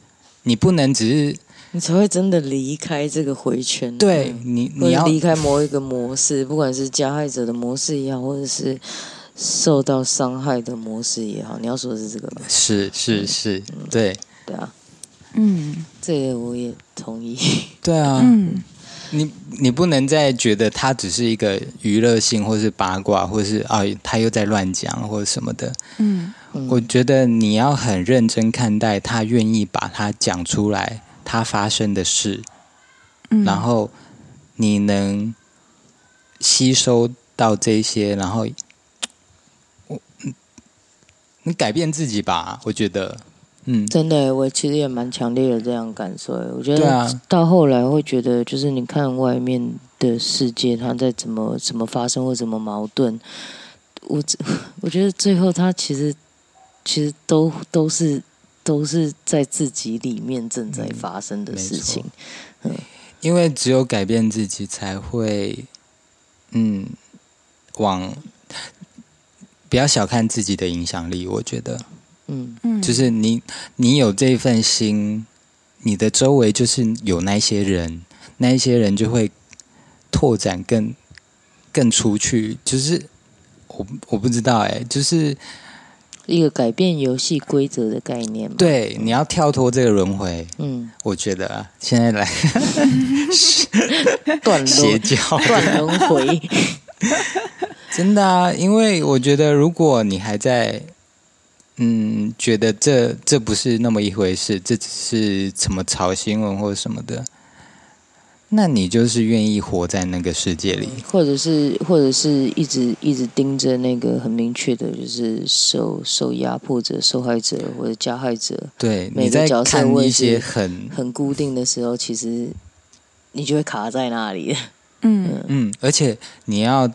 你不能只是你才会真的离开这个回圈。对你，你要离开某一个模式，不管是加害者的模式也好，或者是。受到伤害的模式也好，你要说的是这个吗？是是是，嗯、对对啊，嗯，这个我也同意。对啊，嗯，你你不能再觉得他只是一个娱乐性，或是八卦，或是啊，他又在乱讲，或者什么的。嗯，我觉得你要很认真看待他愿意把他讲出来，他发生的事，嗯、然后你能吸收到这些，然后我。你改变自己吧，我觉得，嗯，真的，我其实也蛮强烈的这样感受。我觉得到后来会觉得，就是你看外面的世界，它在怎么怎么发生或怎么矛盾，我 我觉得最后它其实其实都都是都是在自己里面正在发生的事情。嗯，因为只有改变自己，才会嗯往。不要小看自己的影响力，我觉得，嗯嗯，就是你你有这份心，你的周围就是有那些人，那一些人就会拓展更更出去，就是我我不知道哎，就是一个改变游戏规则的概念嘛。对，你要跳脱这个轮回。嗯，我觉得啊，现在来断 邪教断轮回，真的啊，因为我觉得如果你还在。嗯，觉得这这不是那么一回事，这只是什么炒新闻或者什么的，那你就是愿意活在那个世界里，或者是或者是一直一直盯着那个很明确的，就是受受压迫者、受害者或者加害者。对，每个角色位置一些很很固定的时候，其实你就会卡在那里。嗯嗯，嗯，而且你要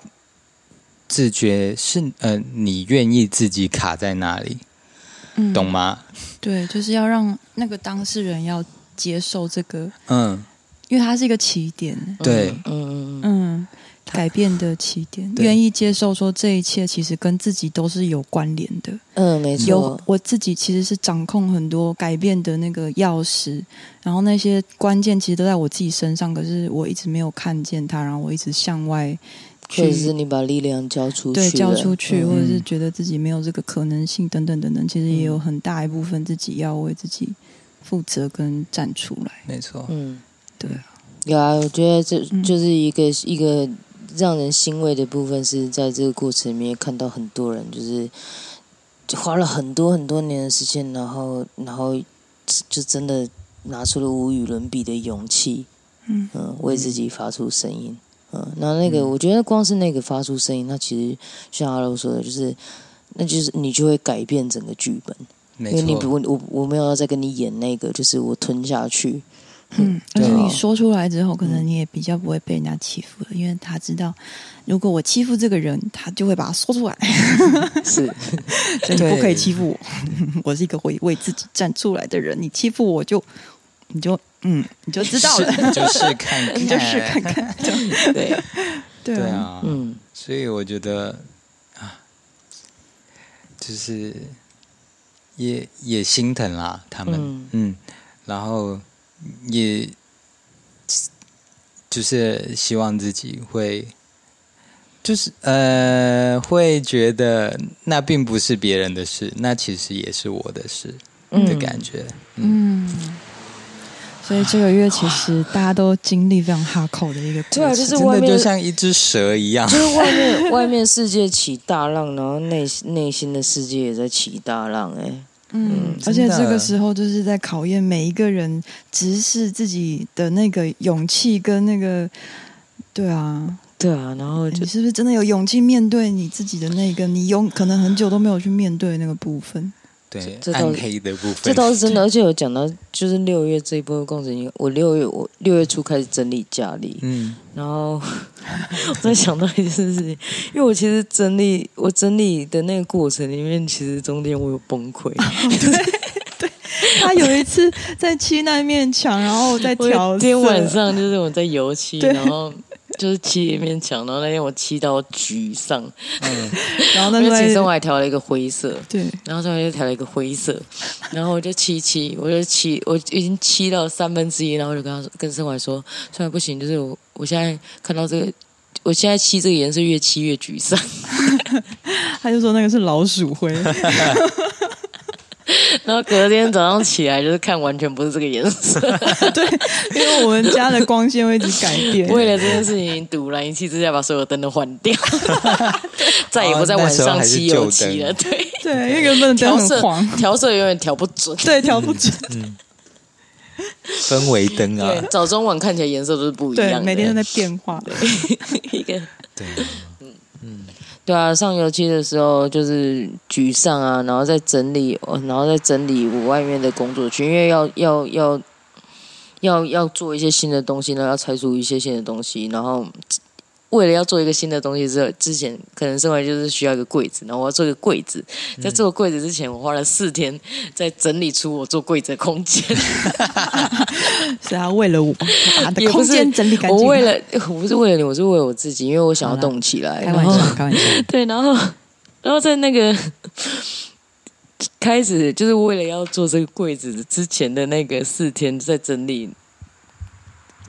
自觉是呃，你愿意自己卡在那里。嗯、懂吗？对，就是要让那个当事人要接受这个，嗯，因为它是一个起点，对，嗯嗯，改变的起点，愿意接受说这一切其实跟自己都是有关联的，嗯，没错，有我自己其实是掌控很多改变的那个钥匙，然后那些关键其实都在我自己身上，可是我一直没有看见它，然后我一直向外。确实是你把力量交出去，对，交出去，嗯、或者是觉得自己没有这个可能性，等等等等，其实也有很大一部分自己要为自己负责跟站出来。没错，嗯，对啊，有啊，我觉得这就是一个、嗯、一个让人欣慰的部分，是在这个过程里面看到很多人就是花了很多很多年的时间，然后然后就真的拿出了无与伦比的勇气，嗯。嗯，为自己发出声音。嗯，那那个，我觉得光是那个发出声音，那其实像阿柔说的，就是，那就是你就会改变整个剧本。因为你不，我我没有要再跟你演那个，就是我吞下去。嗯，而且你说出来之后，可能你也比较不会被人家欺负了，因为他知道，如果我欺负这个人，他就会把他说出来。是，所以你不可以欺负我，我是一个会为自己站出来的人，你欺负我就，你就。嗯，你就知道了，就是 看看，就是看。看，对。对对啊，嗯，所以我觉得啊，就是也也心疼啦，他们，嗯，嗯，然后也就是希望自己会，就是呃，会觉得那并不是别人的事，那其实也是我的事的感觉，嗯。嗯所以这个月其实大家都经历非常哈口的一个，对啊，就是外面就像一只蛇一样，就是外面 外面世界起大浪，然后内内心的世界也在起大浪，哎，嗯，而且这个时候就是在考验每一个人直视自己的那个勇气跟那个，对啊，对啊，然后你是不是真的有勇气面对你自己的那个？你有可能很久都没有去面对那个部分？对，这倒暗黑的部分，这倒是真的。而且有讲到，就是六月这一波的工程，我六月我六月初开始整理家里，嗯，然后我在想到一件事情，因为我其实整理我整理的那个过程里面，其实中间我有崩溃。他有一次在漆那面墙，然后在调。今天晚上就是我在油漆，然后。就是漆一面墙，然后那天我漆到沮丧，嗯，然后那个其中我还调了一个灰色，对，然后上面又调了一个灰色，然后我就漆漆，我就漆，我已经漆到三分之一，然后我就跟他说，跟盛怀说，虽然不行，就是我我现在看到这个，我现在漆这个颜色越漆越沮丧，他就说那个是老鼠灰。然后隔天早上起来，就是看完全不是这个颜色。对，因为我们家的光线会一直改变。为了这件事情，赌烂一气之下把所有灯都换掉，再也不在晚上漆油漆了。对对，因为原本的灯很黄，调色永远调不准。对，调不准。嗯，氛围灯啊，对，早中晚看起来颜色都是不一样的，每天都在变化的。一个对。对啊，上油漆的时候就是沮丧啊，然后再整理，然后再整理我外面的工作区，因为要要要要要做一些新的东西呢，要拆除一些新的东西，然后。为了要做一个新的东西之后，之前可能生活就是需要一个柜子，然后我要做一个柜子。在做柜子之前，我花了四天在整理出我做柜子的空间。是啊，为了我把的空间整理干净。我为了我不是为了你，我是为了我自己，因为我想要动起来。开玩笑，开玩笑。对，然后然后在那个开始，就是为了要做这个柜子之前的那个四天，在整理。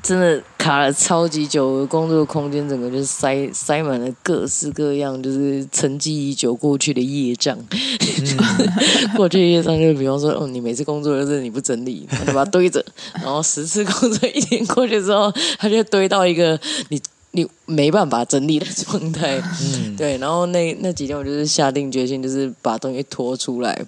真的卡了超级久，工作空间整个就是塞塞满了各式各样，就是沉积已久过去的业障。嗯、过去业障就是，比方说，哦，你每次工作就是你不整理，你把它堆着，然后十次工作一天过去之后，它就堆到一个你你没办法整理的状态。嗯，对。然后那那几天我就是下定决心，就是把东西拖出来。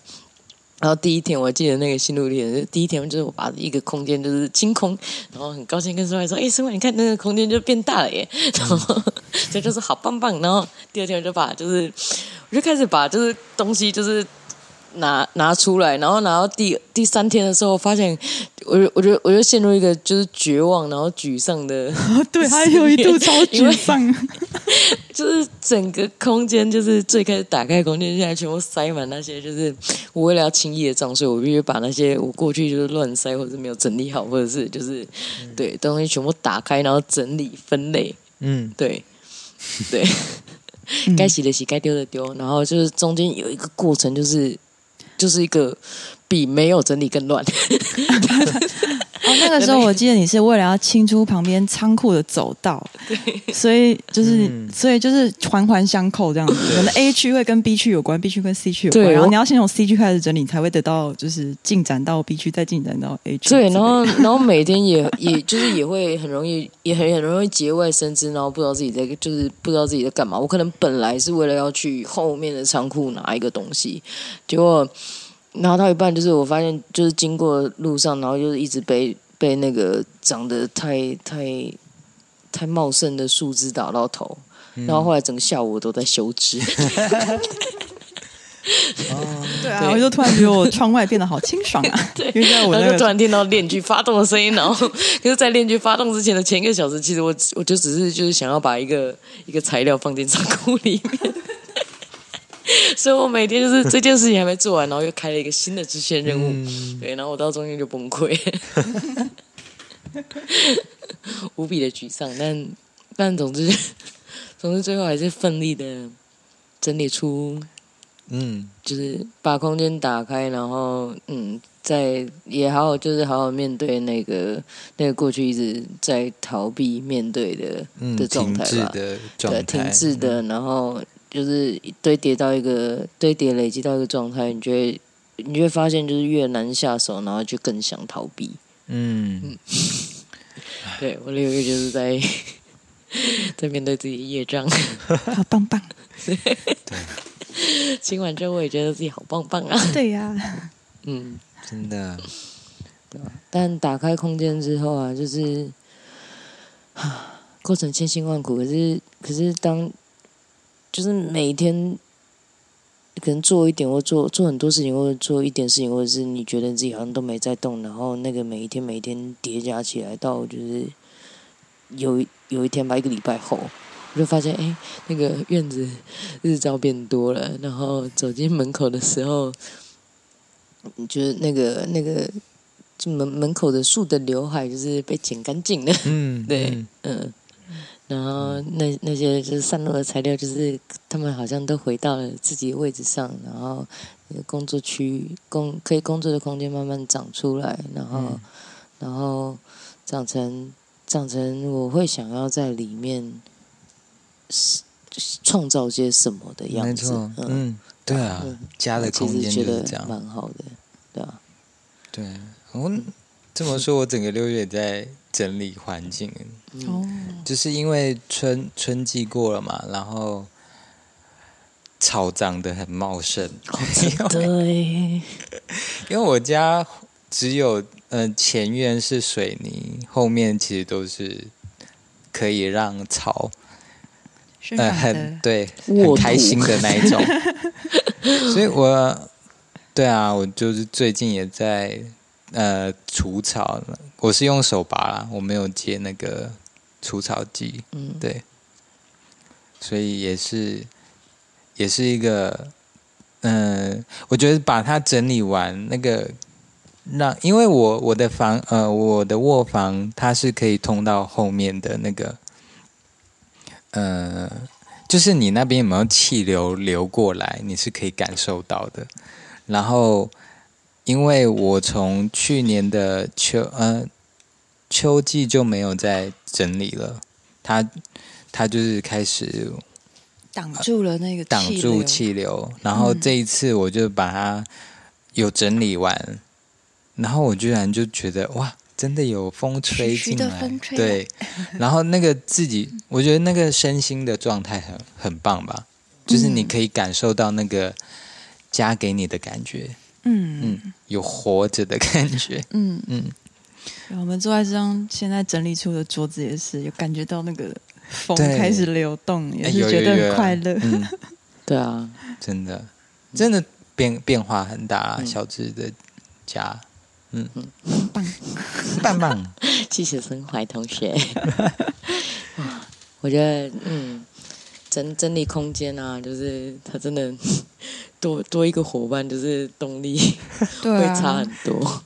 然后第一天，我记得那个心路历程。第一天就是我把一个空间就是清空，然后很高兴跟孙伟说：“哎，孙伟，你看那个空间就变大了耶！” 然后这就是好棒棒。然后第二天我就把就是，我就开始把就是东西就是。拿拿出来，然后拿到第第三天的时候，发现我就我就我就陷入一个就是绝望，然后沮丧的。对，还有一度超沮丧，就是整个空间，就是最开始打开空间，现在全部塞满那些，就是我为了要清业障，所以我必须把那些我过去就是乱塞或者是没有整理好，或者是就是、嗯、对东西全部打开，然后整理分类。嗯，对 对，该洗的洗，该丢的丢，然后就是中间有一个过程，就是。就是一个比没有整理更乱。哦，那个时候我记得你是为了要清出旁边仓库的走道，所以就是、嗯、所以就是环环相扣这样子。可能 A 区会跟 B 区有关，B 区跟 C 区有关，然后你要先从 C 区开始整理，才会得到就是进展到 B 区，再进展到 A 区。对，然后然后每天也也就是也会很容易也很很容易节外生枝，然后不知道自己在就是不知道自己在干嘛。我可能本来是为了要去后面的仓库拿一个东西，结果。然后到一半，就是我发现，就是经过路上，然后就是一直被被那个长得太太太茂盛的树枝打到头，嗯、然后后来整个下午我都在修枝。哦，对啊，我就突然觉得我窗外变得好清爽啊！对，因为我然后就突然听到链锯发动的声音，然后 可是，在链锯发动之前的前一个小时，其实我我就只是就是想要把一个一个材料放进仓库里面。所以我每天就是这件事情还没做完，然后又开了一个新的支线任务，嗯、对，然后我到中间就崩溃，无比的沮丧。但但总之，总之最后还是奋力的整理出，嗯，就是把空间打开，然后嗯，再也好好就是好好面对那个那个过去一直在逃避面对的、嗯、的状态吧，对，停滞的，然后。就是堆叠到一个堆叠累积到一个状态，你就会你就会发现，就是越难下手，然后就更想逃避。嗯，嗯 对，我六月就是在 在面对自己的业障，好棒棒。对，听完之后我也觉得自己好棒棒啊。对呀、啊，嗯，真的。对，但打开空间之后啊，就是啊，过程千辛万苦，可是可是当。就是每一天可能做一点，或做做很多事情，或者做一点事情，或者是你觉得自己好像都没在动，然后那个每一天每一天叠加起来，到就是有有一天吧，一个礼拜后，我就发现，哎，那个院子日照变多了，然后走进门口的时候，就是那个那个就门门口的树的刘海就是被剪干净了，嗯，对，嗯。嗯然后那那些就是散落的材料，就是他们好像都回到了自己的位置上，然后工作区域工可以工作的空间慢慢长出来，然后、嗯、然后长成长成我会想要在里面创造些什么的样子。嗯，嗯对啊，嗯、家的空间就是这样，蛮好的，对啊，对，我这么说，我整个六月在整理环境。哦，就是因为春春季过了嘛，然后草长得很茂盛。对，因为我家只有呃前院是水泥，后面其实都是可以让草呃很对很开心的那一种。所以我对啊，我就是最近也在呃除草，我是用手拔啦，我没有接那个。除草剂，嗯，对，所以也是，也是一个，嗯、呃，我觉得把它整理完，那个让，因为我我的房，呃，我的卧房它是可以通到后面的那个，呃，就是你那边有没有气流流过来，你是可以感受到的。然后，因为我从去年的秋，呃。秋季就没有再整理了，它它就是开始挡住了那个挡住气流，然后这一次我就把它有整理完，嗯、然后我居然就觉得哇，真的有风吹进来，对，然后那个自己，我觉得那个身心的状态很很棒吧，就是你可以感受到那个家给你的感觉，嗯嗯，有活着的感觉，嗯。嗯。我们坐在这张现在整理出的桌子，也是有感觉到那个风开始流动，也是觉得很快乐。嗯、对啊，真的，真的变变化很大。小智的家，嗯。嗯，棒。棒棒，谢谢孙怀同学。我觉得，嗯，整整理空间啊，就是他真的 多多一个伙伴，就是动力 会差很多。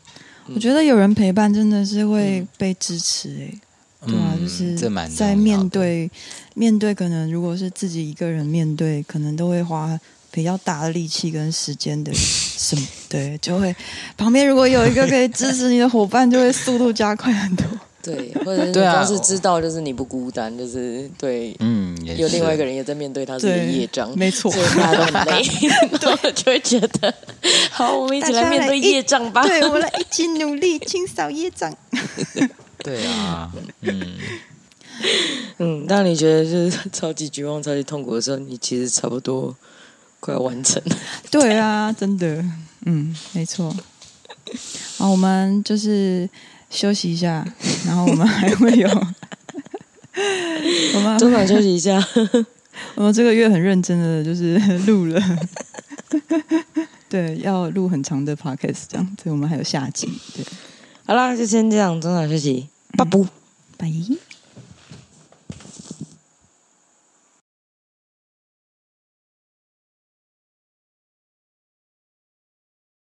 我觉得有人陪伴真的是会被支持诶、欸，嗯、对啊，就是在面对面对，可能如果是自己一个人面对，可能都会花比较大的力气跟时间的什么，对，就会旁边如果有一个可以支持你的伙伴，就会速度加快很多。对，或者是光是知道，就是你不孤单，就是对，嗯，有另外一个人也在面对他自己的业障，没错，所以大家都很累，对，就会觉得，好，我们一起来面对业障吧，对，我们来一起努力清扫业障。对啊，嗯，嗯，当你觉得就是超级绝望、超级痛苦的时候，你其实差不多快要完成了。对啊，真的，嗯，没错。好，我们就是。休息一下，然后我们还会有，我们中场休息一下。我们这个月很认真的，就是录了，对，要录很长的 podcast，这样，所以我们还有下集。对，好啦，就先这样，中场休息，拜拜，拜。